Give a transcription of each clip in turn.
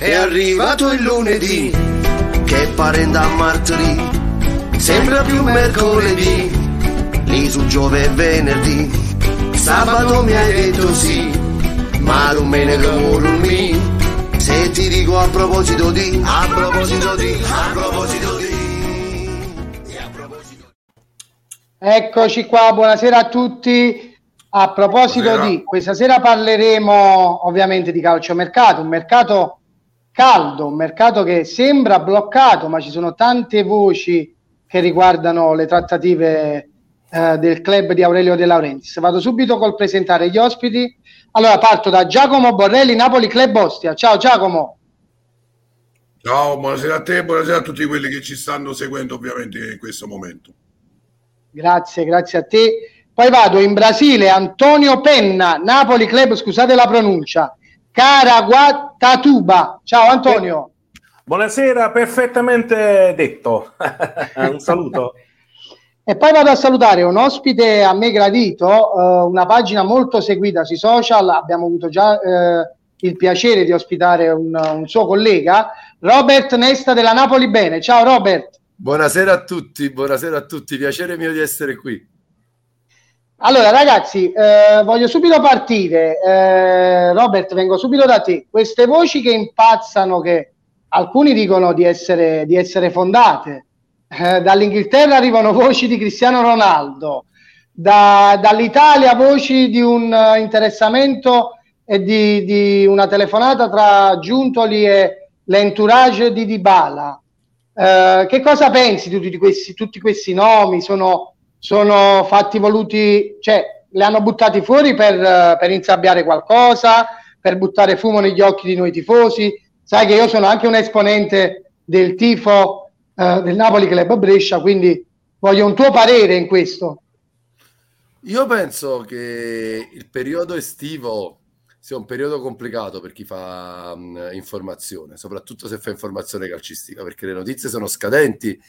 È arrivato il lunedì, che pare da martedì, sembra più mercoledì, lì su Giove e venerdì, sabato mi hai detto sì, ma non me ne mi. Se ti dico a proposito di, a proposito di, a proposito di, a proposito di. Eccoci qua, buonasera a tutti. A proposito buonasera. di, questa sera parleremo ovviamente di calciomercato, un mercato caldo, un mercato che sembra bloccato, ma ci sono tante voci che riguardano le trattative eh, del club di Aurelio De Laurentiis. Vado subito col presentare gli ospiti. Allora parto da Giacomo Borrelli, Napoli Club Ostia. Ciao Giacomo. Ciao, buonasera a te, buonasera a tutti quelli che ci stanno seguendo ovviamente in questo momento. Grazie, grazie a te. Poi vado in Brasile, Antonio Penna, Napoli Club, scusate la pronuncia. Caraguatatuba. Ciao Antonio. Buonasera, perfettamente detto. un saluto. E poi vado a salutare un ospite a me gradito, uh, una pagina molto seguita sui social, abbiamo avuto già uh, il piacere di ospitare un, un, suo collega, Robert Nesta della Napoli Bene. Ciao Robert. Buonasera a tutti, buonasera a tutti, piacere mio di essere qui. Allora, ragazzi, eh, voglio subito partire. Eh, Robert, vengo subito da te. Queste voci che impazzano, che alcuni dicono di essere, di essere fondate, eh, dall'Inghilterra arrivano voci di Cristiano Ronaldo, da, dall'Italia voci di un uh, interessamento e di, di, una telefonata tra Giuntoli e l'entourage di Dybala. Eh, che cosa pensi di tutti questi, tutti questi nomi? Sono sono fatti voluti, cioè li hanno buttati fuori per, per insabbiare qualcosa, per buttare fumo negli occhi di noi tifosi. Sai che io sono anche un esponente del tifo eh, del Napoli Club Brescia, quindi voglio un tuo parere in questo. Io penso che il periodo estivo sia un periodo complicato per chi fa um, informazione, soprattutto se fa informazione calcistica, perché le notizie sono scadenti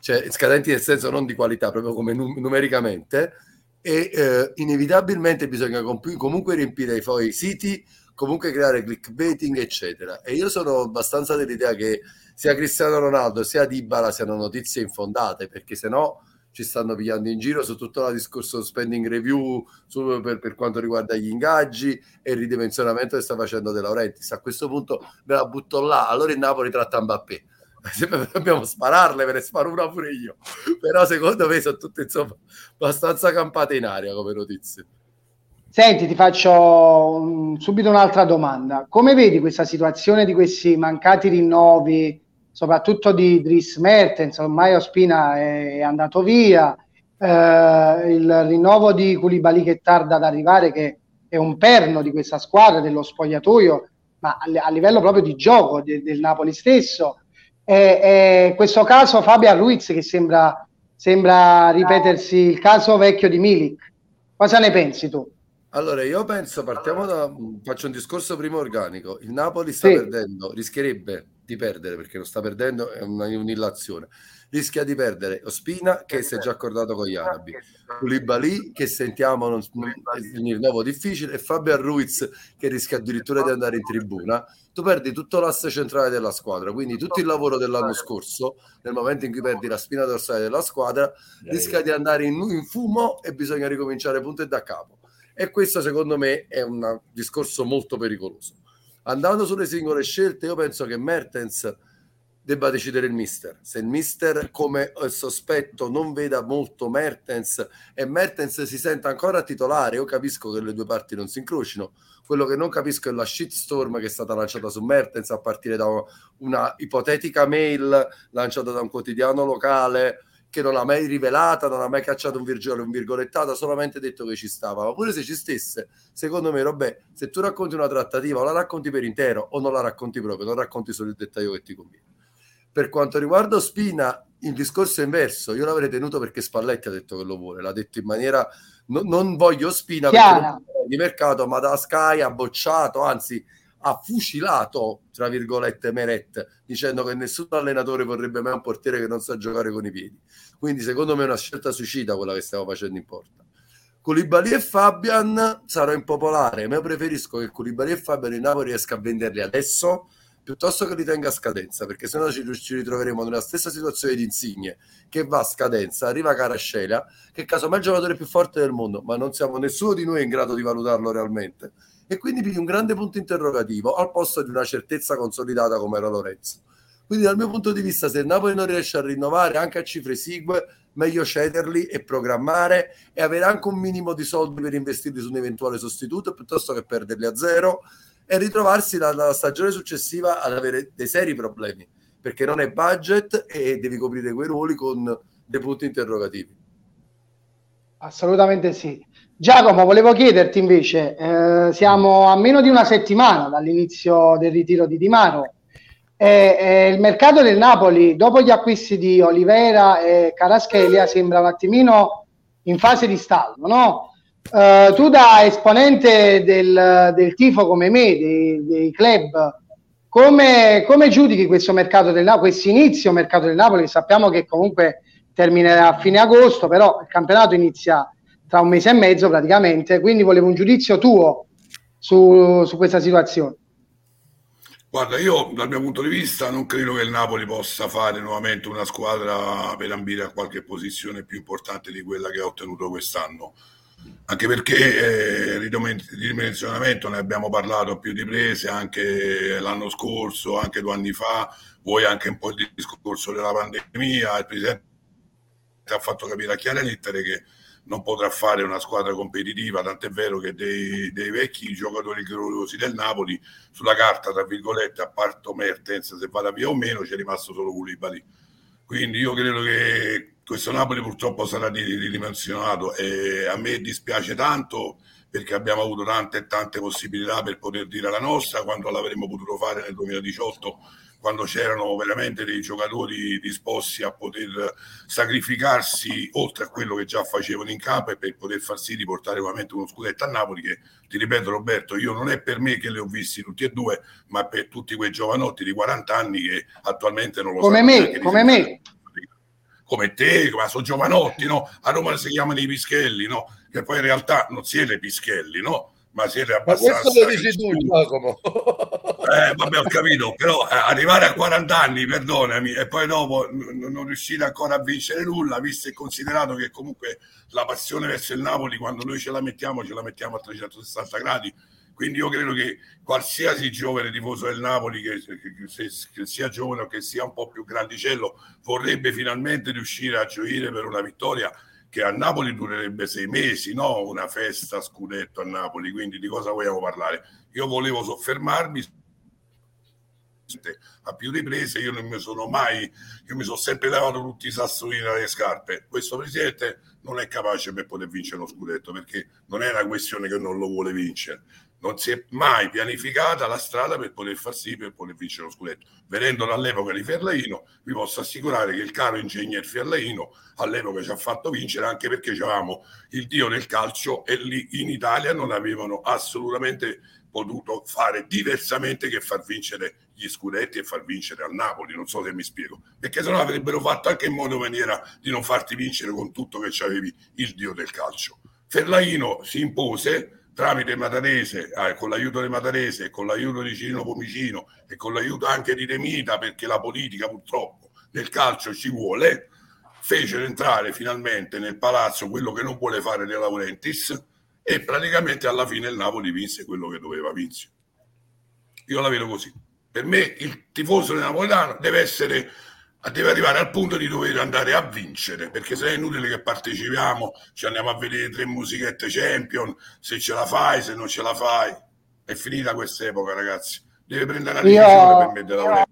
cioè scadenti nel senso non di qualità, proprio come num- numericamente, e eh, inevitabilmente bisogna comp- comunque riempire i poi siti, comunque creare clickbaiting, eccetera. E io sono abbastanza dell'idea che sia Cristiano Ronaldo sia Dybala siano notizie infondate, perché se no ci stanno pigliando in giro su tutto il discorso spending review su, per, per, quanto riguarda gli ingaggi e il ridimensionamento che sta facendo De Laurentiis. A questo punto me la butto là, allora il Napoli tratta Mbappé dobbiamo spararle, per sparo una pure io. Però secondo me sono tutte insomma abbastanza campate in aria come notizie. Senti, ti faccio un, subito un'altra domanda. Come vedi questa situazione di questi mancati rinnovi, soprattutto di Dries Mertens, ormai Ospina è, andato via, eh, il rinnovo di Koulibaly che tarda ad arrivare, che è un perno di questa squadra, dello spogliatoio, ma a, a livello proprio di gioco de, del Napoli stesso e, e questo caso Fabian Ruiz che sembra, sembra ripetersi il caso vecchio di Milik. Cosa ne pensi tu? Allora, io penso, partiamo da, faccio un discorso primo organico. Il Napoli sta sì. perdendo, rischierebbe di perdere perché lo sta perdendo, è una, un'illazione rischia di perdere Ospina che si è già accordato con gli arabi, Koulibaly che sentiamo non, non, il rinnovo difficile e Fabio Ruiz che rischia addirittura di andare in tribuna. Tu perdi tutto l'asse centrale della squadra, quindi tutto il lavoro dell'anno scorso, nel momento in cui perdi la spina dorsale della squadra, rischia di andare in, in fumo e bisogna ricominciare punto e da capo. E questo secondo me è un discorso molto pericoloso. Andando sulle singole scelte, io penso che Mertens debba decidere il mister. Se il mister, come sospetto, non veda molto Mertens e Mertens si senta ancora titolare, io capisco che le due parti non si incrocino. Quello che non capisco è la shitstorm che è stata lanciata su Mertens a partire da una ipotetica mail lanciata da un quotidiano locale che non ha mai rivelata, non ha mai cacciato un virgolare, un virgolettato, ha solamente detto che ci stava. Ma pure se ci stesse, secondo me, Robè, se tu racconti una trattativa o la racconti per intero o non la racconti proprio, non racconti solo il dettaglio che ti conviene. Per quanto riguarda Spina, il discorso è inverso. Io l'avrei tenuto perché Spalletti ha detto che lo vuole, l'ha detto in maniera no, non voglio Spina di mercato, ma da Sky ha bocciato, anzi ha fucilato, tra virgolette, Meret, dicendo che nessun allenatore vorrebbe mai un portiere che non sa giocare con i piedi. Quindi secondo me è una scelta suicida quella che stiamo facendo in porta. Koulibaly e Fabian sarò impopolare, ma io preferisco che Koulibaly e Fabian in Napoli riesca a venderli adesso piuttosto che li tenga a scadenza, perché sennò ci, ci ritroveremo nella stessa situazione di Insigne, che va a scadenza, arriva Carascela, che casomai è il giocatore più forte del mondo, ma non siamo nessuno di noi in grado di valutarlo realmente. E quindi pigli un grande punto interrogativo al posto di una certezza consolidata come era Lorenzo. Quindi dal mio punto di vista, se il Napoli non riesce a rinnovare anche a cifre esigue, meglio cederli e programmare e avere anche un minimo di soldi per investirli su un eventuale sostituto piuttosto che perderli a zero e ritrovarsi dalla stagione successiva ad avere dei seri problemi perché non è budget e devi coprire quei ruoli con dei punti interrogativi. Assolutamente sì. Giacomo, volevo chiederti invece, eh, siamo a meno di una settimana dall'inizio del ritiro di Di Maro. E, e il mercato del Napoli, dopo gli acquisti di Olivera e Caraschelia, sembra un attimino in fase di stallo, no? Uh, tu da esponente del, del, tifo come me, dei, dei club, come, come, giudichi questo mercato del Napoli, questo inizio mercato del Napoli, sappiamo che comunque terminerà a fine agosto, però il campionato inizia tra un mese e mezzo praticamente, quindi volevo un giudizio tuo su, su questa situazione. Guarda, io dal mio punto di vista non credo che il Napoli possa fare nuovamente una squadra per ambire a qualche posizione più importante di quella che ha ottenuto quest'anno anche perché eh, ridimensionamento ne abbiamo parlato più di prese anche l'anno scorso, anche due anni fa, vuoi anche un po' il discorso della pandemia, il Presidente ha fatto capire a chiare lettere che non potrà fare una squadra competitiva, tant'è vero che dei, dei vecchi giocatori gloriosi del Napoli, sulla carta, tra virgolette, a parto Mertens, se vada via o meno, c'è rimasto solo Koulibaly. Quindi io credo che questo Napoli purtroppo sarà ridimensionato e a me dispiace tanto perché abbiamo avuto tante e tante possibilità per poter dire la nostra quando l'avremmo potuto fare nel 2018 quando c'erano veramente dei giocatori disposti a poter sacrificarsi oltre a quello che già facevano in campo e per poter far sì di portare veramente uno scudetto a Napoli che ti ripeto Roberto io non è per me che li ho visti tutti e due ma per tutti quei giovanotti di 40 anni che attualmente non lo come me, come me come te, ma sono giovanotti, no? A Roma si chiamano i pischelli, no? Che poi in realtà non siete pischelli, no? Ma siete abbastanza... Ma questo lo dici tu, Giacomo. Eh, vabbè, ho capito, però eh, arrivare a 40 anni, perdonami, e poi dopo n- non riuscire ancora a vincere nulla, visto e considerato che comunque la passione verso il Napoli, quando noi ce la mettiamo, ce la mettiamo a 360 gradi, quindi io credo che qualsiasi giovane tifoso del Napoli, che, che, che, sia giovane o che sia un po' più grandicello, vorrebbe finalmente riuscire a gioire per una vittoria che a Napoli durerebbe sei mesi, no una festa scudetto a Napoli. Quindi di cosa vogliamo parlare? Io volevo soffermarmi a più riprese io non mi sono mai io mi sono sempre levato tutti i sassolini dalle scarpe questo presidente non è capace per poter vincere lo scudetto perché non è una questione che non lo vuole vincere non si è mai pianificata la strada per poter far sì per poter vincere lo scudetto. Venendo dall'epoca di Ferlaino, vi posso assicurare che il caro ingegner Ferlaino all'epoca ci ha fatto vincere anche perché avevamo il dio del calcio e lì in Italia non avevano assolutamente potuto fare diversamente che far vincere gli scudetti e far vincere al Napoli. Non so se mi spiego, perché se no avrebbero fatto anche in modo maniera di non farti vincere con tutto che avevi il dio del calcio. Ferlaino si impose tramite Matarese, eh, con l'aiuto di Matarese, con l'aiuto di Cirino Pomicino e con l'aiuto anche di Remita, perché la politica purtroppo nel calcio ci vuole, fecero entrare finalmente nel palazzo quello che non vuole fare De Laurentiis e praticamente alla fine il Napoli vinse quello che doveva vincere. Io la vedo così. Per me il tifoso napoletano deve essere deve arrivare al punto di dover andare a vincere perché se è inutile che partecipiamo ci andiamo a vedere tre musichette champion se ce la fai se non ce la fai. È finita questa epoca ragazzi. Deve prendere una decisione io, per mettere la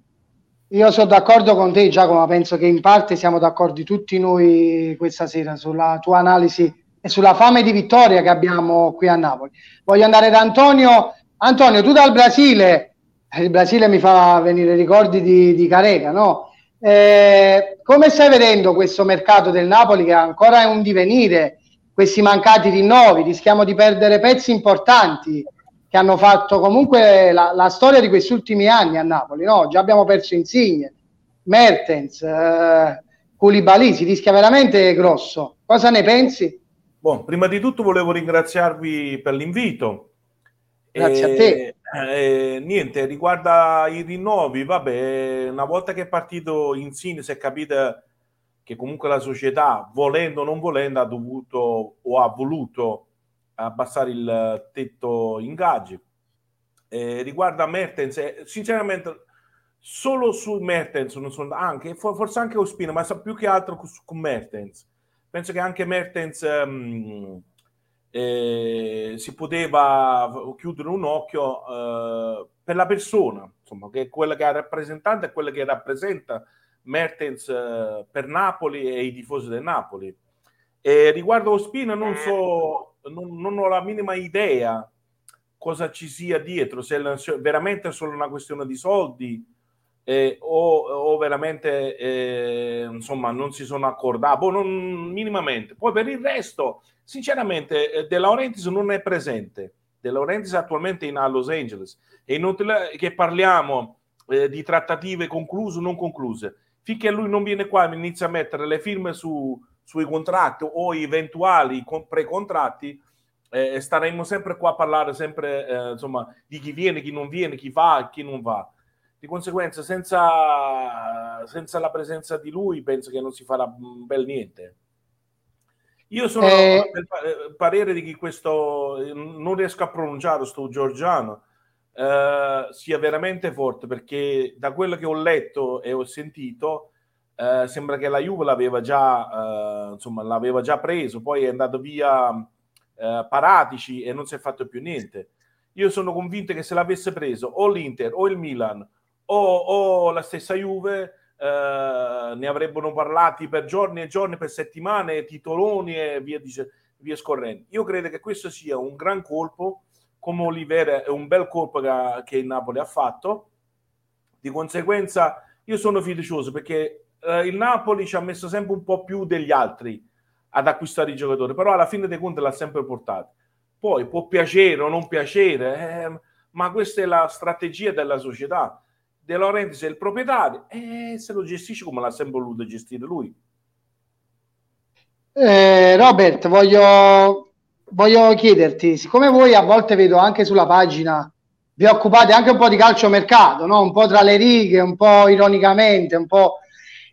io sono d'accordo con te Giacomo penso che in parte siamo d'accordo tutti noi questa sera sulla tua analisi e sulla fame di vittoria che abbiamo qui a Napoli. Voglio andare da Antonio. Antonio tu dal Brasile il Brasile mi fa venire ricordi di, di Careca no? Eh, come stai vedendo questo mercato del Napoli che ancora è un divenire? Questi mancati rinnovi, rischiamo di perdere pezzi importanti che hanno fatto comunque la, la storia di questi ultimi anni a Napoli. No? Già abbiamo perso Insigne, Mertens, eh, Koulibaly, si rischia veramente grosso. Cosa ne pensi? Bon, prima di tutto volevo ringraziarvi per l'invito Grazie a te. Eh, niente, riguarda i rinnovi, vabbè, una volta che è partito Insigne si è capito che comunque la società, volendo o non volendo, ha dovuto o ha voluto abbassare il tetto ingaggi. Eh, riguarda Mertens, eh, sinceramente solo su Mertens, non sono, anche, forse anche Ospina, ma più che altro con, con Mertens. Penso che anche Mertens... Um, eh, si poteva chiudere un occhio eh, per la persona, insomma, che è quella che è rappresentante e quella che rappresenta Mertens eh, per Napoli e i tifosi del Napoli. E riguardo Ospina non so, non, non, ho la minima idea cosa ci sia dietro, se è veramente solo una questione di soldi eh, o, o, veramente eh, insomma non si sono accordati, boh, non, minimamente. Poi per il resto Sinceramente, eh, De Laurentiis non è presente. De Laurentiis è attualmente in, a Los Angeles. È inutile che parliamo eh, di trattative concluse o non concluse. Finché lui non viene qua e inizia a mettere le firme su, sui contratti o eventuali pre-contratti, eh, staremo sempre qua a parlare sempre eh, insomma, di chi viene, chi non viene, chi va e chi non va. Di conseguenza, senza, senza la presenza di lui, penso che non si farà un bel niente. Io sono eh, del eh, parere di chi questo eh, non riesco a pronunciare sto Giorgiano eh, sia veramente forte perché da quello che ho letto e ho sentito eh, sembra che la Juve l'aveva già, eh, insomma, l'aveva già preso, poi è andato via Paratici e non si è fatto più niente. Io sono convinto che se l'avesse preso o l'Inter o il Milan o, o la stessa Juve eh, ne avrebbero parlati per giorni e giorni, per settimane, titoloni e via, dice, via scorrendo. Io credo che questo sia un gran colpo, come Olivera è un bel colpo che, che il Napoli ha fatto. Di conseguenza, io sono fiducioso perché eh, il Napoli ci ha messo sempre un po' più degli altri ad acquistare i giocatori, però alla fine dei conti l'ha sempre portato. Poi può piacere o non piacere, eh, ma questa è la strategia della società De Laurentiis è il proprietario e se lo gestisce come l'ha sempre voluto gestire lui. Eh, Robert, voglio, voglio chiederti, siccome voi a volte vedo anche sulla pagina vi occupate anche un po' di calciomercato, no? un po' tra le righe, un po' ironicamente, un po'...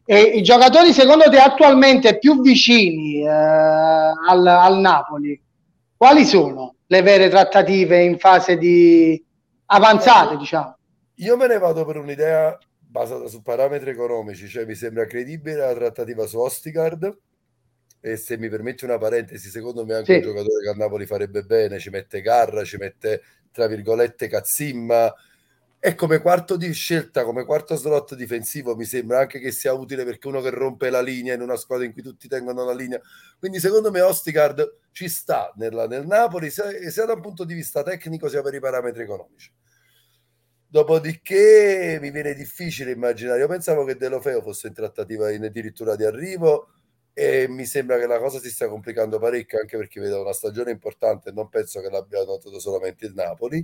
E i giocatori secondo te attualmente più vicini eh, al, al, Napoli, quali sono le vere trattative in fase di avanzate, diciamo? Io me ne vado per un'idea basata su parametri economici, cioè mi sembra credibile la trattativa su Ostigard e se mi permetti una parentesi, secondo me anche sì. un giocatore che a Napoli farebbe bene, ci mette Garra, ci mette tra virgolette Cazzimma e come quarto di scelta, come quarto slot difensivo mi sembra anche che sia utile perché uno che rompe la linea in una squadra in cui tutti tengono la linea, quindi secondo me Ostigard ci sta nella, nel Napoli sia, sia da un punto di vista tecnico sia per i parametri economici. Dopodiché mi viene difficile immaginare. Io pensavo che Delofeo fosse in trattativa in addirittura di arrivo e mi sembra che la cosa si stia complicando parecchio anche perché vedo una stagione importante e non penso che l'abbia notato solamente il Napoli.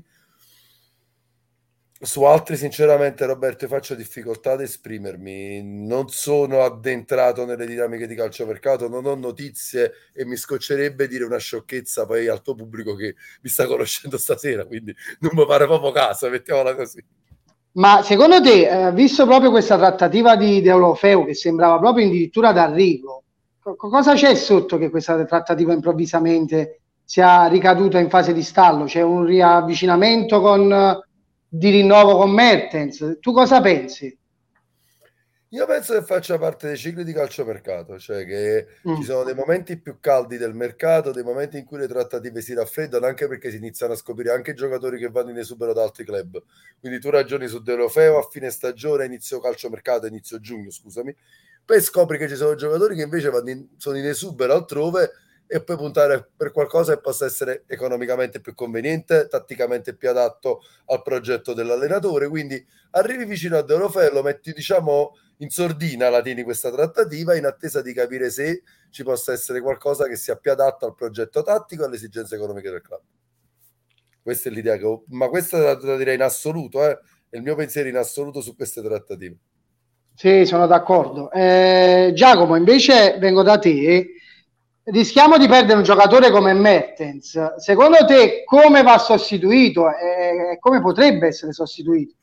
Su altri, sinceramente, Roberto, faccio difficoltà ad esprimermi. Non sono addentrato nelle dinamiche di calciomercato, non ho notizie e mi scoccerebbe dire una sciocchezza poi al tuo pubblico che mi sta conoscendo stasera, quindi non mi pare proprio caso, mettiamola così. Ma secondo te, eh, visto proprio questa trattativa di Deulofeu che sembrava proprio addirittura d'arrivo, co- cosa c'è sotto che questa trattativa improvvisamente sia ricaduta in fase di stallo? C'è un riavvicinamento con di rinnovo con Mertens. Tu cosa pensi? Io penso che faccia parte dei cicli di calciomercato, cioè che mm. ci sono dei momenti più caldi del mercato, dei momenti in cui le trattative si raffreddano, anche perché si iniziano a scoprire anche giocatori che vanno in esubero da altri club. Quindi tu ragioni su Delofeo a fine stagione, inizio calciomercato, inizio giugno, scusami, poi scopri che ci sono giocatori che invece in, sono in esubero altrove e poi puntare per qualcosa che possa essere economicamente più conveniente, tatticamente più adatto al progetto dell'allenatore. Quindi arrivi vicino a De lo metti diciamo in sordina, la tieni questa trattativa in attesa di capire se ci possa essere qualcosa che sia più adatto al progetto tattico e alle esigenze economiche del club. Questa è l'idea che ho, ma questa la direi in assoluto, eh? è il mio pensiero in assoluto su queste trattative. Sì, sono d'accordo. Eh, Giacomo, invece vengo da te rischiamo di perdere un giocatore come Mertens. Secondo te come va sostituito e come potrebbe essere sostituito?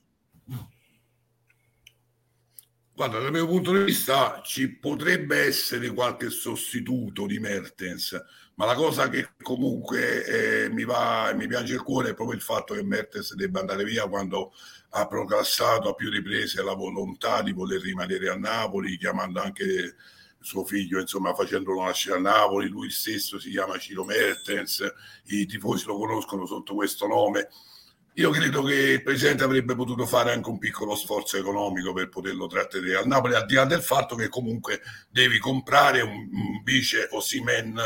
Guarda, dal mio punto di vista ci potrebbe essere qualche sostituto di Mertens, ma la cosa che comunque eh, mi va mi piace il cuore è proprio il fatto che Mertens debba andare via quando ha procrastinato a più riprese la volontà di voler rimanere a Napoli, chiamando anche suo figlio, insomma, facendolo nascere a Napoli, lui stesso si chiama Ciro Mertens, i tifosi lo conoscono sotto questo nome. Io credo che il Presidente avrebbe potuto fare anche un piccolo sforzo economico per poterlo trattenere al Napoli, al di là del fatto che comunque devi comprare un, un vice Osimen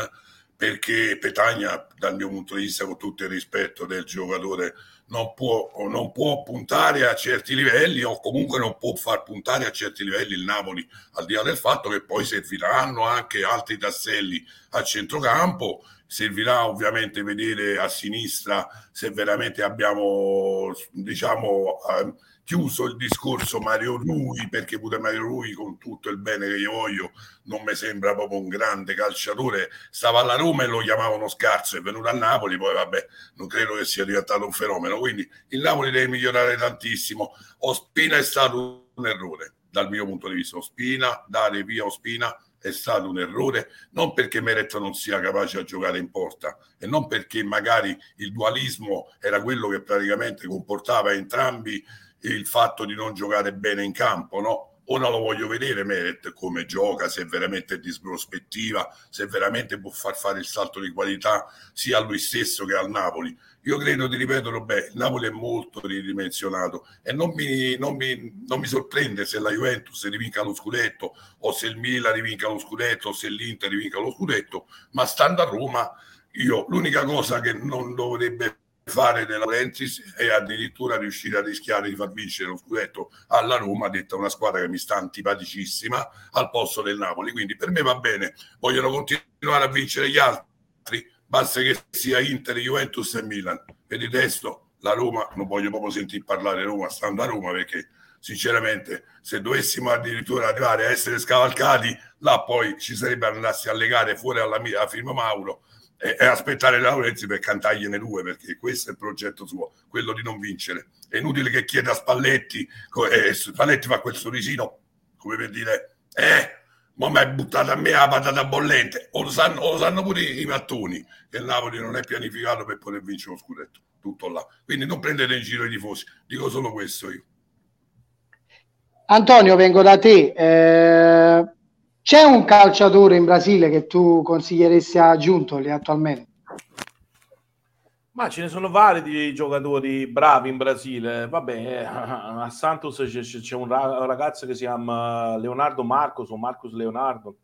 perché Petagna, dal mio punto di vista, con tutto il rispetto del giocatore, non può, non può puntare a certi livelli o comunque non può far puntare a certi livelli il Napoli, al di là del fatto che poi serviranno anche altri tasselli a centrocampo. Servirà ovviamente vedere a sinistra se veramente abbiamo diciamo eh, chiuso il discorso Mario Rui perché pure Mario Rui con tutto il bene che io voglio non mi sembra proprio un grande calciatore. Stava alla Roma e lo chiamavano scarso è venuto a Napoli poi vabbè non credo che sia diventato un fenomeno. Quindi il Napoli deve migliorare tantissimo. Ospina è stato un errore dal mio punto di vista. Ospina dare via Ospina è stato un errore, non perché Meret non sia capace a giocare in porta e non perché magari il dualismo era quello che praticamente comportava entrambi il fatto di non giocare bene in campo, no? Ora lo voglio vedere Meret come gioca, se veramente è di prospettiva, se veramente può far fare il salto di qualità sia a lui stesso che al Napoli io credo, ti ripeto, beh, il Napoli è molto ridimensionato e non mi, non, mi, non mi, sorprende se la Juventus rivinca lo scudetto o se il Milan rivinca lo scudetto o se l'Inter rivinca lo scudetto, ma stando a Roma, io l'unica cosa che non dovrebbe fare della Laurentiis è addirittura riuscire a rischiare di far vincere lo scudetto alla Roma, detta una squadra che mi sta antipaticissima al posto del Napoli. Quindi per me va bene, vogliono continuare a vincere gli altri, basta che sia Inter, Juventus e Milan. Per il resto, la Roma, non voglio proprio sentire parlare Roma, stando a Roma, perché sinceramente se dovessimo addirittura arrivare a essere scavalcati, là poi ci sarebbe andarsi a legare fuori alla mia firma Mauro e, e aspettare Laurenzi per cantargliene due, perché questo è il progetto suo, quello di non vincere. È inutile che chieda a Spalletti, e Spalletti fa quel sorrisino, come per dire, eh, ma mi hai buttato a me la patata bollente. O lo, sanno, o lo sanno pure i mattoni che il Napoli non è pianificato per poter vincere lo scudetto. Tutto là. Quindi non prendete in giro i tifosi. Dico solo questo io. Antonio, vengo da te. Eh, c'è un calciatore in Brasile che tu consiglieresti a Giuntoli attualmente? Ma ce ne sono vari di giocatori bravi in Brasile. Vabbè, a Santos c'è, un ragazzo che si chiama Leonardo Marcos o Marcos Leonardo,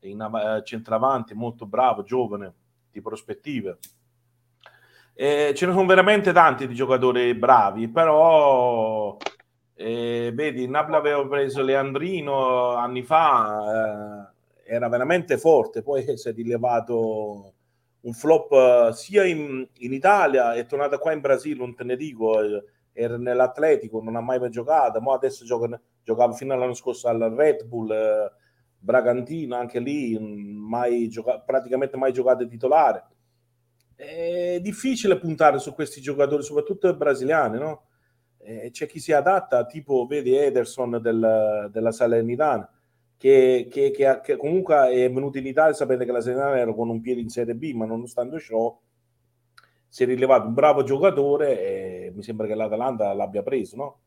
in eh, centravanti, molto bravo, giovane, di prospettive. E ce ne sono veramente tanti di giocatori bravi, però eh, vedi, Napoli aveva preso Leandrino anni fa, eh, era veramente forte, poi si è rilevato un flop uh, sia in, in, Italia, è tornato qua in Brasile, non te ne dico, eh, era nell'Atletico, non ha mai giocato, ma adesso gioca, giocava fino all'anno scorso al Red Bull, eh, Bragantino, anche lì mm, mai gioca- praticamente mai giocato titolare. È difficile puntare su questi giocatori, soprattutto brasiliani, no? Eh, c'è chi si adatta, tipo vedi Ederson del, della Salernitana, che, che, che, che, comunque è venuto in Italia, sapete che la Serenana era con un piede in Serie B, ma nonostante ciò si è rilevato un bravo giocatore e mi sembra che l'Atalanta l'abbia preso, no?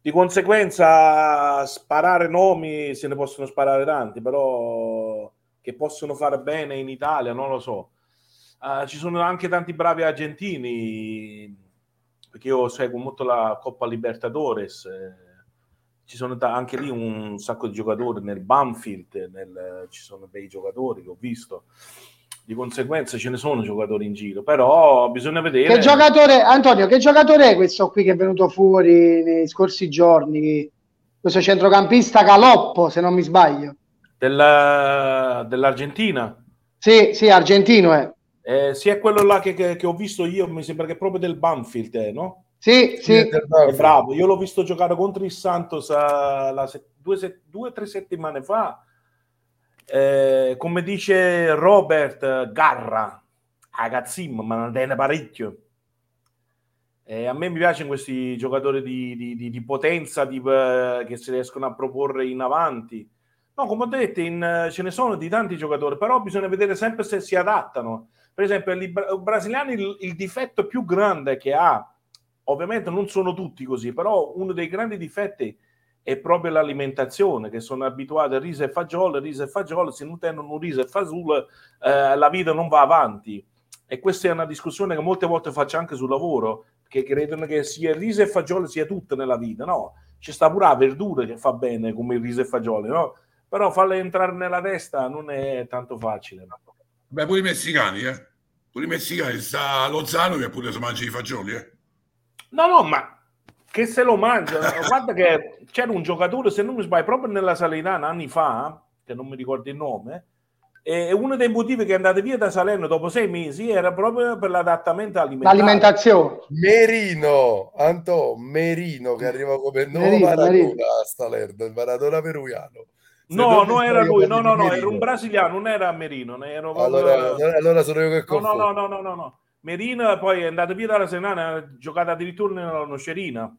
Di conseguenza sparare nomi se ne possono sparare tanti, però che possono fare bene in Italia, non lo so. Uh, ci sono anche tanti bravi argentini, perché io seguo molto la Coppa Libertadores. Eh, ci sono anche lì un sacco di giocatori nel Banfield, nel, ci sono dei giocatori che ho visto. Di conseguenza ce ne sono giocatori in giro, però bisogna vedere. Che giocatore, Antonio, che giocatore è questo qui che è venuto fuori nei scorsi giorni? Questo centrocampista Caloppo, se non mi sbaglio. Della, dell'Argentina? Sì, sì, argentino è. Eh, sì, è quello là che, che, che, ho visto io, mi sembra che è proprio del Banfield, eh, no? Sì, sì. È bravo. Io l'ho visto giocare contro il Santos uh, la se- due o tre settimane fa. Eh, come dice Robert Garra, ragazzim, ma non tiene parecchio. Eh, a me mi piacciono questi giocatori di, di, di, di potenza uh, che si riescono a proporre in avanti. No, come ho detto, in, uh, ce ne sono di tanti giocatori, però bisogna vedere sempre se si adattano. Per esempio, i, i brasiliani il, il difetto più grande che ha, ovviamente non sono tutti così, però uno dei grandi difetti è proprio l'alimentazione, che sono abituati a riso e fagiolo, riso e fagiolo, se non tengono riso e fagiolo, eh, la vita non va avanti. E questa è una discussione che molte volte faccio anche sul lavoro, che credono che sia riso e fagiolo sia tutto nella vita, no? Ci sta pure la verdura che fa bene come il riso e fagiolo, no? Però farle entrare nella testa non è tanto facile. No? Beh, pure i messicani, eh? Pure i messicani, sta Lozano che pure si mangia i fagioli, eh? No, no, ma che se lo mangia. Guarda che c'era un giocatore, se non mi sbaglio, proprio nella Salernitana anni fa, che non mi ricordo il nome, e uno dei motivi che è andato via da Salerno dopo sei mesi era proprio per l'adattamento alimentare. L'alimentazione. Merino, Anto, Merino che arriva come nuovo Maradona a Salerno, il Maradona peruviano. No, non era lui, no, no, no, era un brasiliano, non era Merino. Ero allora, allora sono io che confondo. No, no, no, no, no, no. Merino poi è andato via dalla Senana, ha giocato addirittura nella Nocerina.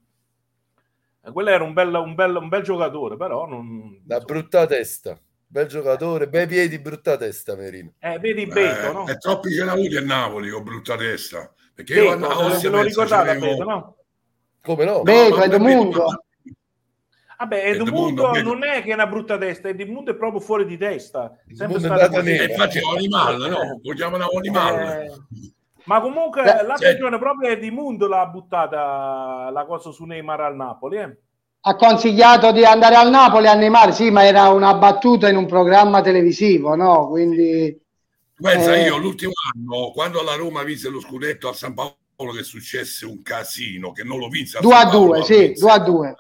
Quello era un bel, un bel, un bel giocatore, però non... Da brutta testa. Bel giocatore, bei piedi, brutta testa, Merino. Eh, vedi Beto, eh, no? E troppi ce l'avuti a Napoli con brutta testa. Perché Beto, io a se lo ricordate Beto, no? Come no? Beto, no, Edmundo. Vabbè, Edmundo non è che è una brutta testa, Edmundo è proprio fuori di testa. Sempre stato. Eh, infatti è un animale, no? Lo chiamano animale. Eh, ma comunque Beh, la stagione proprio Edmundo l'ha buttata la cosa su Neymar al Napoli, eh? ha consigliato di andare al Napoli a Neymar, sì, ma era una battuta in un programma televisivo, no? Quindi Pensa, eh... io l'ultimo anno, quando la Roma vinse lo scudetto a San Paolo, che successe un casino, che non lo vinse a 2 a 2, sì, 2 a 2.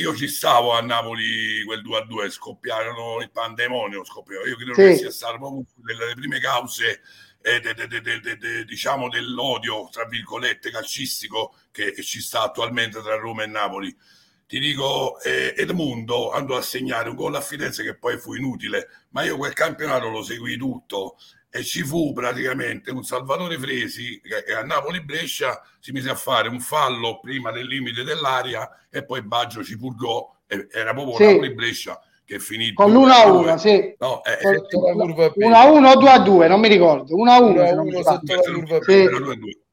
Io ci stavo a Napoli quel 2 a 2, scoppiarono il pandemonio, scoppiò. Io credo sì. che sia stato proprio delle prime cause eh, de, de, de, diciamo dell'odio, tra virgolette, calcistico che ci sta attualmente tra Roma e Napoli ti dico, eh, Edmundo andò a segnare un gol a Firenze che poi fu inutile, ma io quel campionato lo seguì tutto e ci fu praticamente un Salvatore Fresi che a Napoli-Brescia si mise a fare un fallo prima del limite dell'aria e poi Baggio ci purgò, era proprio sì. Napoli-Brescia che finì con l'1-1, sì. No, eh, 1-1 o 2-2, non mi ricordo. 1-1 sotto la curva sì.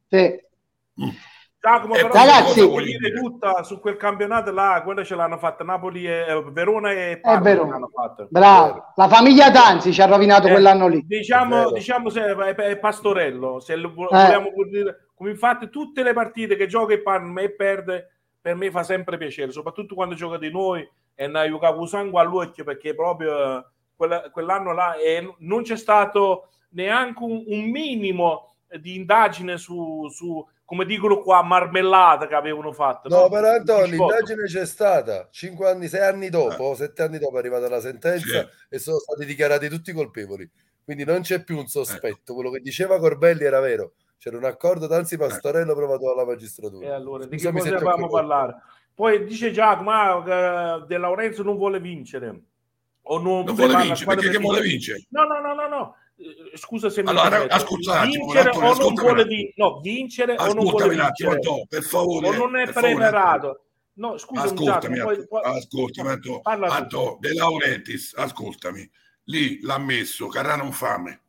sì. Mm. Giacomo, però ragazzi, dire tutta su quel campionato là, quello ce l'hanno fatta Napoli e Verona e Parma. Bravo, la famiglia Danzi ci ha rovinato eh, quell'anno lì. Diciamo, diciamo se è Pastorello, se lo, eh. vogliamo dire, come infatti tutte le partite che gioca e Parma e perde, per me fa sempre piacere, soprattutto quando gioca di noi e ne ha sangue all'occhio perché proprio quella, quell'anno là e non c'è stato neanche un, un minimo di indagine su, su come dicono qua, marmellata che avevano fatto. No, no? però Antonio, l'indagine c'è stata cinque anni, sei anni dopo, eh. sette anni dopo è arrivata la sentenza sì. e sono stati dichiarati tutti colpevoli. Quindi non c'è più un sospetto. Eh. Quello che diceva Corbelli era vero. C'era un accordo, anzi Pastorello eh. provato dalla magistratura. E allora, di che cosa dovevamo parlare? Poi dice Giacomo ah, De Lorenzo non vuole vincere. O non, non vuole vincere, perché che vuole vincere? No, no, no, no, eh, scusa se allora, mi ascolta vincere attimo, o non vuole di... no, vincere o non vuole vincere. Attimo, per favore, o non è preparato no, scusa ascoltami, poi, poi... ascoltami Anto, Anto De Laurentiis ascoltami. Lì l'ha messo Carrano fame.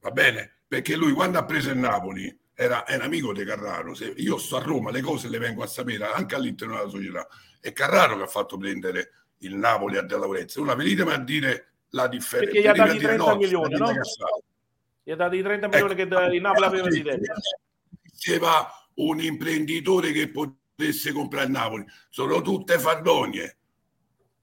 Va bene? Perché lui quando ha preso il Napoli era, era amico di Carraro Se io sto a Roma le cose le vengo a sapere anche all'interno della società. È Carraro che ha fatto prendere il Napoli a De Laurentiis. Una venitemi a dire la differenza. Perché gli ha dato i 30 no, milioni, no? Gli ha dato i 30 milioni ecco, che il Napoli aveva di. Diceva un imprenditore che potesse comprare il Napoli. Sono tutte fandonie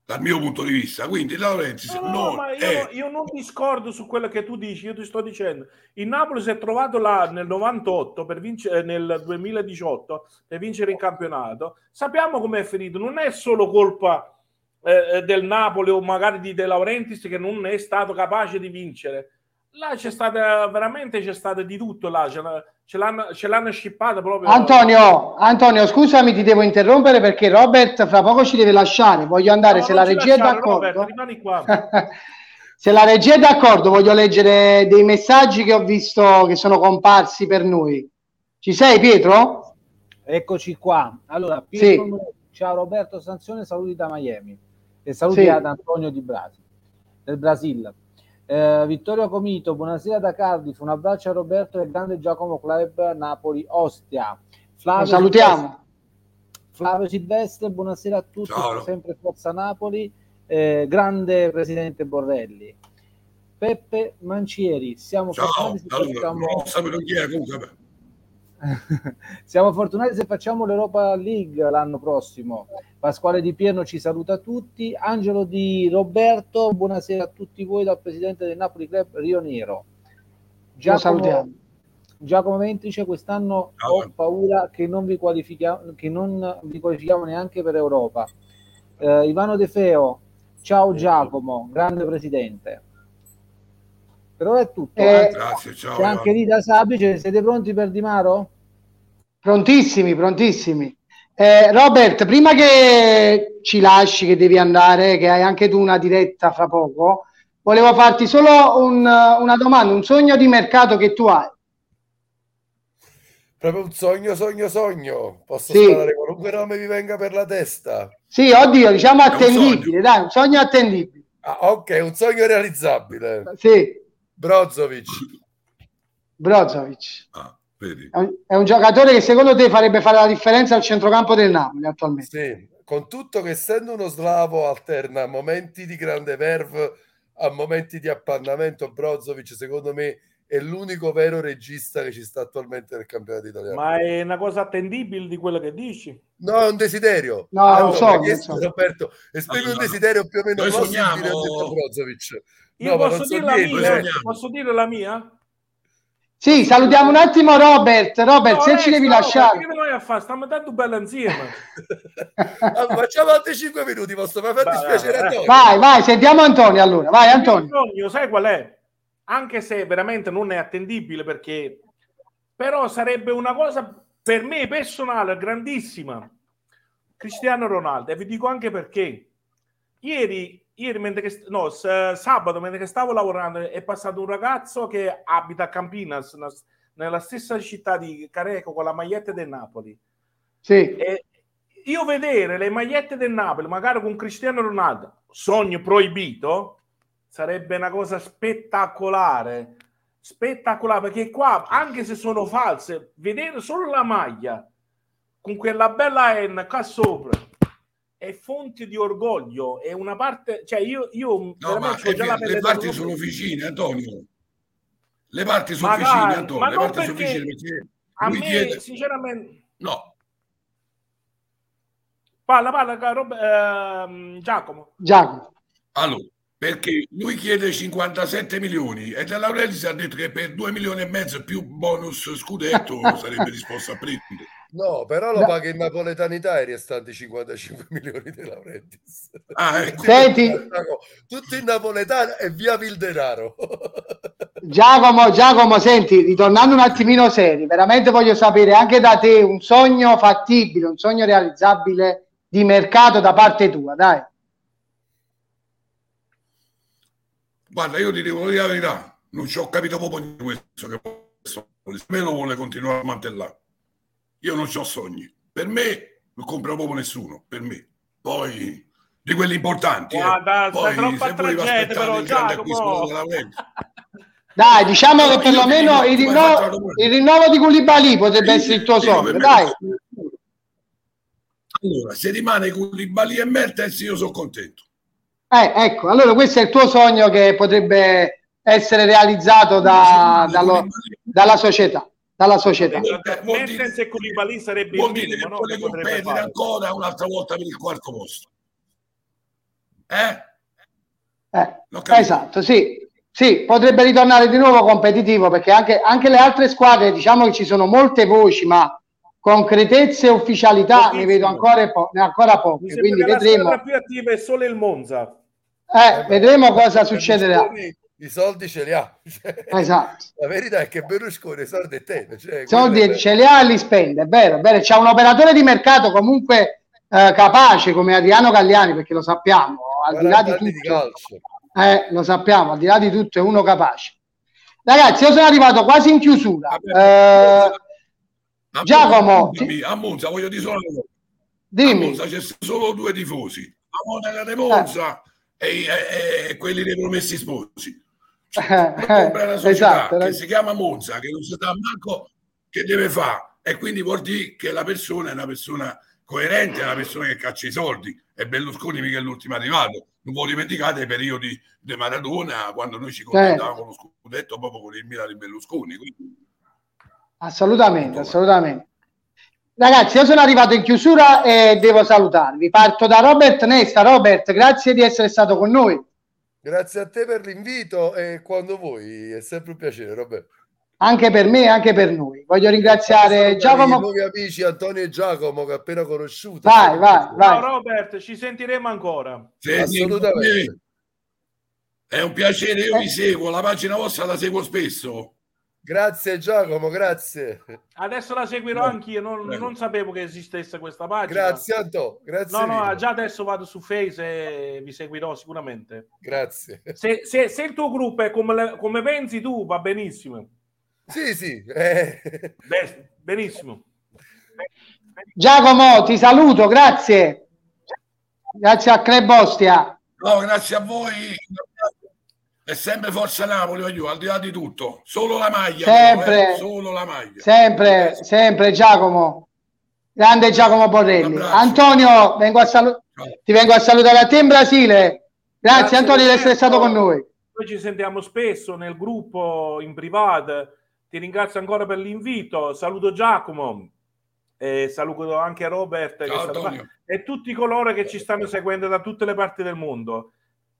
dal mio punto di vista. Quindi Laurenzi, no, no, ma io, è... io, non discordo su quello che tu dici, io ti sto dicendo. Il Napoli si è trovato là nel 98 per vincere nel 2018 per vincere il campionato. Sappiamo come è finito, non è solo colpa eh, del Napoli o magari di De Laurentiis che non è stato capace di vincere. Là c'è stata veramente c'è stato di tutto là, ce, ce l'hanno, ce l'hanno scippata proprio. Antonio, Antonio, scusami, ti devo interrompere perché Robert fra poco ci deve lasciare. Voglio andare no, se la regia è d'accordo. Robert, rimani qua. se la regia è d'accordo, voglio leggere dei messaggi che ho visto che sono comparsi per noi. Ci sei, Pietro? Eccoci qua. Allora, Pietro, sì. ciao Roberto Sanzione, saluti da Miami e saluti sì. ad Antonio di Brasi, del Brasile. Eh, Vittorio Comito, buonasera da Cardiff, un abbraccio a Roberto e grande Giacomo Club Napoli Ostia. Flavio salutiamo. Silvestre, Flavio Silvestre, buonasera a tutti, Ciao. sempre Forza Napoli, eh, grande Presidente Borrelli. Peppe Mancieri, siamo Ciao. sapevo chi è, comunque. siamo fortunati se facciamo l'Europa League l'anno prossimo. Pasquale Di Pierno ci saluta tutti. Angelo Di Roberto, buonasera a tutti voi dal presidente del Napoli Club Rio Nero. Giacomo, Giacomo Ventrice, quest'anno ah, ho paura che non vi qualifichiamo, che non vi qualifichiamo neanche per Europa. Eh, Ivano De Feo, ciao Giacomo, grande presidente. Per ora è tutto. Eh, Grazie, ciao. C'è anche Rita Sabice, siete pronti per Di Maro? Prontissimi, prontissimi. Eh, Robert, prima che ci lasci, che devi andare, che hai anche tu una diretta fra poco, volevo farti solo un, una domanda, un sogno di mercato che tu hai. Proprio un sogno, sogno, sogno. Posso sì. sparare qualunque nome vi venga per la testa. Sì, oddio, diciamo attendibile, un dai, un sogno attendibile. Ah, ok, un sogno realizzabile. Sì. Brozovic. Brozovic. Ah. È un, è un, giocatore che secondo te farebbe fare la differenza al centrocampo del Napoli attualmente. Sì, con tutto che essendo uno slavo alterna momenti di grande verve a momenti di appannamento, Brozovic secondo me è l'unico vero regista che ci sta attualmente nel campionato italiano. Ma è una cosa attendibile di quello che dici? No, è un desiderio. No, allora, non so, chiesto, Roberto, esprimi allora, un desiderio più o meno possibile sogniamo... Brozovic. Io no, posso, dire la mia? posso dire la mia? Sì, salutiamo un attimo Robert. Robert, no, se ci devi no, lasciare. Che noi a fare? Stiamo dando bello insieme. allora, facciamo altri 5 minuti, posso far dispiacere a te. Vai, vai, sentiamo Antonio allora. Vai Antonio. Antonio, sai qual è? Anche se veramente non è attendibile perché però sarebbe una cosa per me personale grandissima. Cristiano Ronaldo e vi dico anche perché. Ieri ieri mentre che, no, sabato mentre che stavo lavorando è passato un ragazzo che abita a Campinas nella stessa città di Careco con la maglietta del Napoli sì. e io vedere le magliette del Napoli magari con Cristiano Ronaldo sogno proibito sarebbe una cosa spettacolare spettacolare perché qua anche se sono false vedere solo la maglia con quella bella N qua sopra è fonte di orgoglio, è una parte, cioè io, io no, ma già le parti sono vicine, Antonio. Le parti sono Magari, vicine, Antonio. Le parti sono vicine perché a me, chiede... sinceramente, no. Parla, parla, Rob, ehm, Giacomo. Giacomo. Allora, perché lui chiede 57 milioni e De Laurentiis ha detto che per 2 milioni e mezzo più bonus scudetto sarebbe disposto a prendere. No, però lo no. paga in napoletanità i restanti 55 milioni di Laurentiis. Ah, ecco. Senti, tutto in napoletano e via il denaro. Giacomo, Giacomo, senti, ritornando un attimino seri, veramente voglio sapere anche da te un sogno fattibile, un sogno realizzabile di mercato da parte tua, dai. Guarda, io ti devo dire la verità, non ci ho capito proprio di questo, che me lo vuole continuare a mantellare. Io non ho sogni. Per me non compra proprio nessuno, per me. Poi di quelli importanti. Eh. Guarda, eh. Poi, se tragedia, però, Giacomo. Dai, diciamo che perlomeno il rinnovo, il rinnovo di Koulibaly potrebbe sì, essere il tuo sogno, dai. Allora, se rimane Koulibaly e Mertens io sono contento. Eh, ecco, allora questo è il tuo sogno che potrebbe essere realizzato da, dallo, dalla società dalla società. Mertens e Koulibaly sarebbe il minimo, no? Vuole competere ancora un'altra volta per il quarto posto. Eh? eh esatto, sì. Sì, potrebbe ritornare di nuovo competitivo perché anche, anche, le altre squadre, diciamo che ci sono molte voci, ma concretezze e ufficialità Pochissimo. ne vedo ancora, po- ne ancora poche. Quindi vedremo. La più attiva è solo il Monza. Eh, vedremo cosa succederà i soldi ce li ha. Cioè, esatto. La verità è che Berlusconi i soldi te. Cioè, soldi è... ce li ha e li spende, è vero, è vero. C'è un operatore di mercato comunque eh, capace come Adriano Galliani, perché lo sappiamo, al di là di tutto. Di Eh, lo sappiamo, al di là di tutto è uno capace. Ragazzi, io sono arrivato quasi in chiusura. Eh, A Giacomo, ti- a Monza, voglio dire solo cosa. A dimmi. Monza c'è solo due tifosi, a Monaca di Monza e, e- e quelli dei promessi sposi. Cioè, una società esatto, che si chiama Monza, che non si sa manco che deve fare, e quindi vuol dire che la persona è una persona coerente, è una persona che caccia i soldi. E Berlusconi mica è l'ultimo arrivato. Non voi dimenticate i periodi di Maradona, quando noi ci Certo. contentavamo con lo scudetto proprio con il Milan di Berlusconi. Quindi, Assolutamente, assolutamente. Ragazzi, io sono arrivato in chiusura e devo salutarvi. Parto da Robert Nesta. Robert, grazie di essere stato con noi. Grazie a te per l'invito e quando vuoi, è sempre un piacere, Roberto. Anche per me e anche per noi. Voglio ringraziare Salutare I Giacomo. nuovi amici Antonio e Giacomo che ho appena conosciuto. Vai, vai, vai. Ciao Robert, ci sentiremo ancora. se- Assolutamente. È un piacere, io Eh. vi seguo, la pagina vostra la seguo spesso. Grazie Giacomo, grazie. Adesso la seguirò Prego, anch'io, non, non sapevo che esistesse questa pagina. Grazie Anto, grazie. No, no, mille. già adesso vado su Face e vi seguirò sicuramente. Grazie. Se, se- se il tuo gruppo è come, come pensi tu, va benissimo. Sì, sì. eh. Beh, benissimo. Giacomo, ti saluto, grazie. Grazie a Club Ostia. No, grazie a voi. È sempre Forza Napoli, voglio, al di là di tutto. Solo la maglia. Sempre. però, eh, Solo la maglia. Sempre, sempre Giacomo. Grande Giacomo Borrelli. Antonio, vengo a salu- ti vengo a salutare a te in Brasile. Grazie, Grazie, Antonio di essere stato con noi. Noi ci sentiamo spesso nel gruppo, in privato. Ti ringrazio ancora per l'invito. Saluto Giacomo. E saluto anche Robert Ciao, e tutti coloro che ci stanno seguendo da tutte le parti del mondo.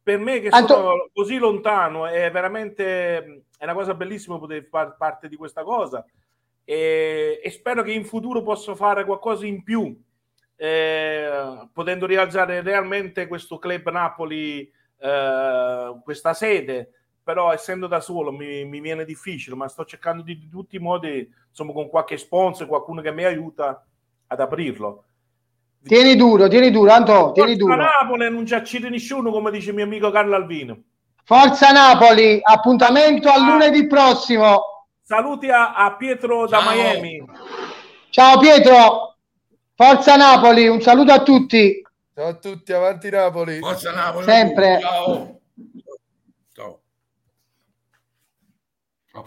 Per me che Anto- sono così lontano è veramente è una cosa bellissima poter far parte di questa cosa. E, e spero che in futuro possa fare qualcosa in più eh, potendo rialzare realmente questo club Napoli eh, questa sede. Però essendo da solo mi, mi viene difficile ma sto cercando di, di tutti i modi insomma con qualche sponsor qualcuno che mi aiuta ad aprirlo Tieni duro, tieni duro, Anto, tieni Forza duro. Napoli non ci accide nessuno come dice mio amico Carlo Alvino Forza Napoli, appuntamento a lunedì prossimo. saluti a, a Pietro da Ciao. Miami Ciao Pietro, Forza Napoli, un saluto a tutti. Ciao a tutti, avanti Napoli. Forza Napoli. Sempre. Ciao. Ciao. A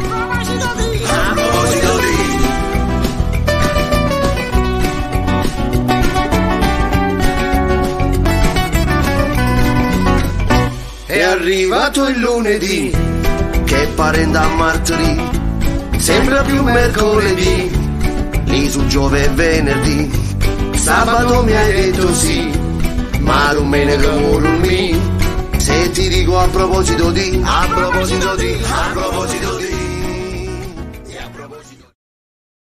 proposito di È arrivato il lunedì che pare da martedì. Sembra più mercoledì lì su Giove e venerdì. Sabato mi hai detto sì ma non me ne mi se ti dico a proposito di a proposito di a proposito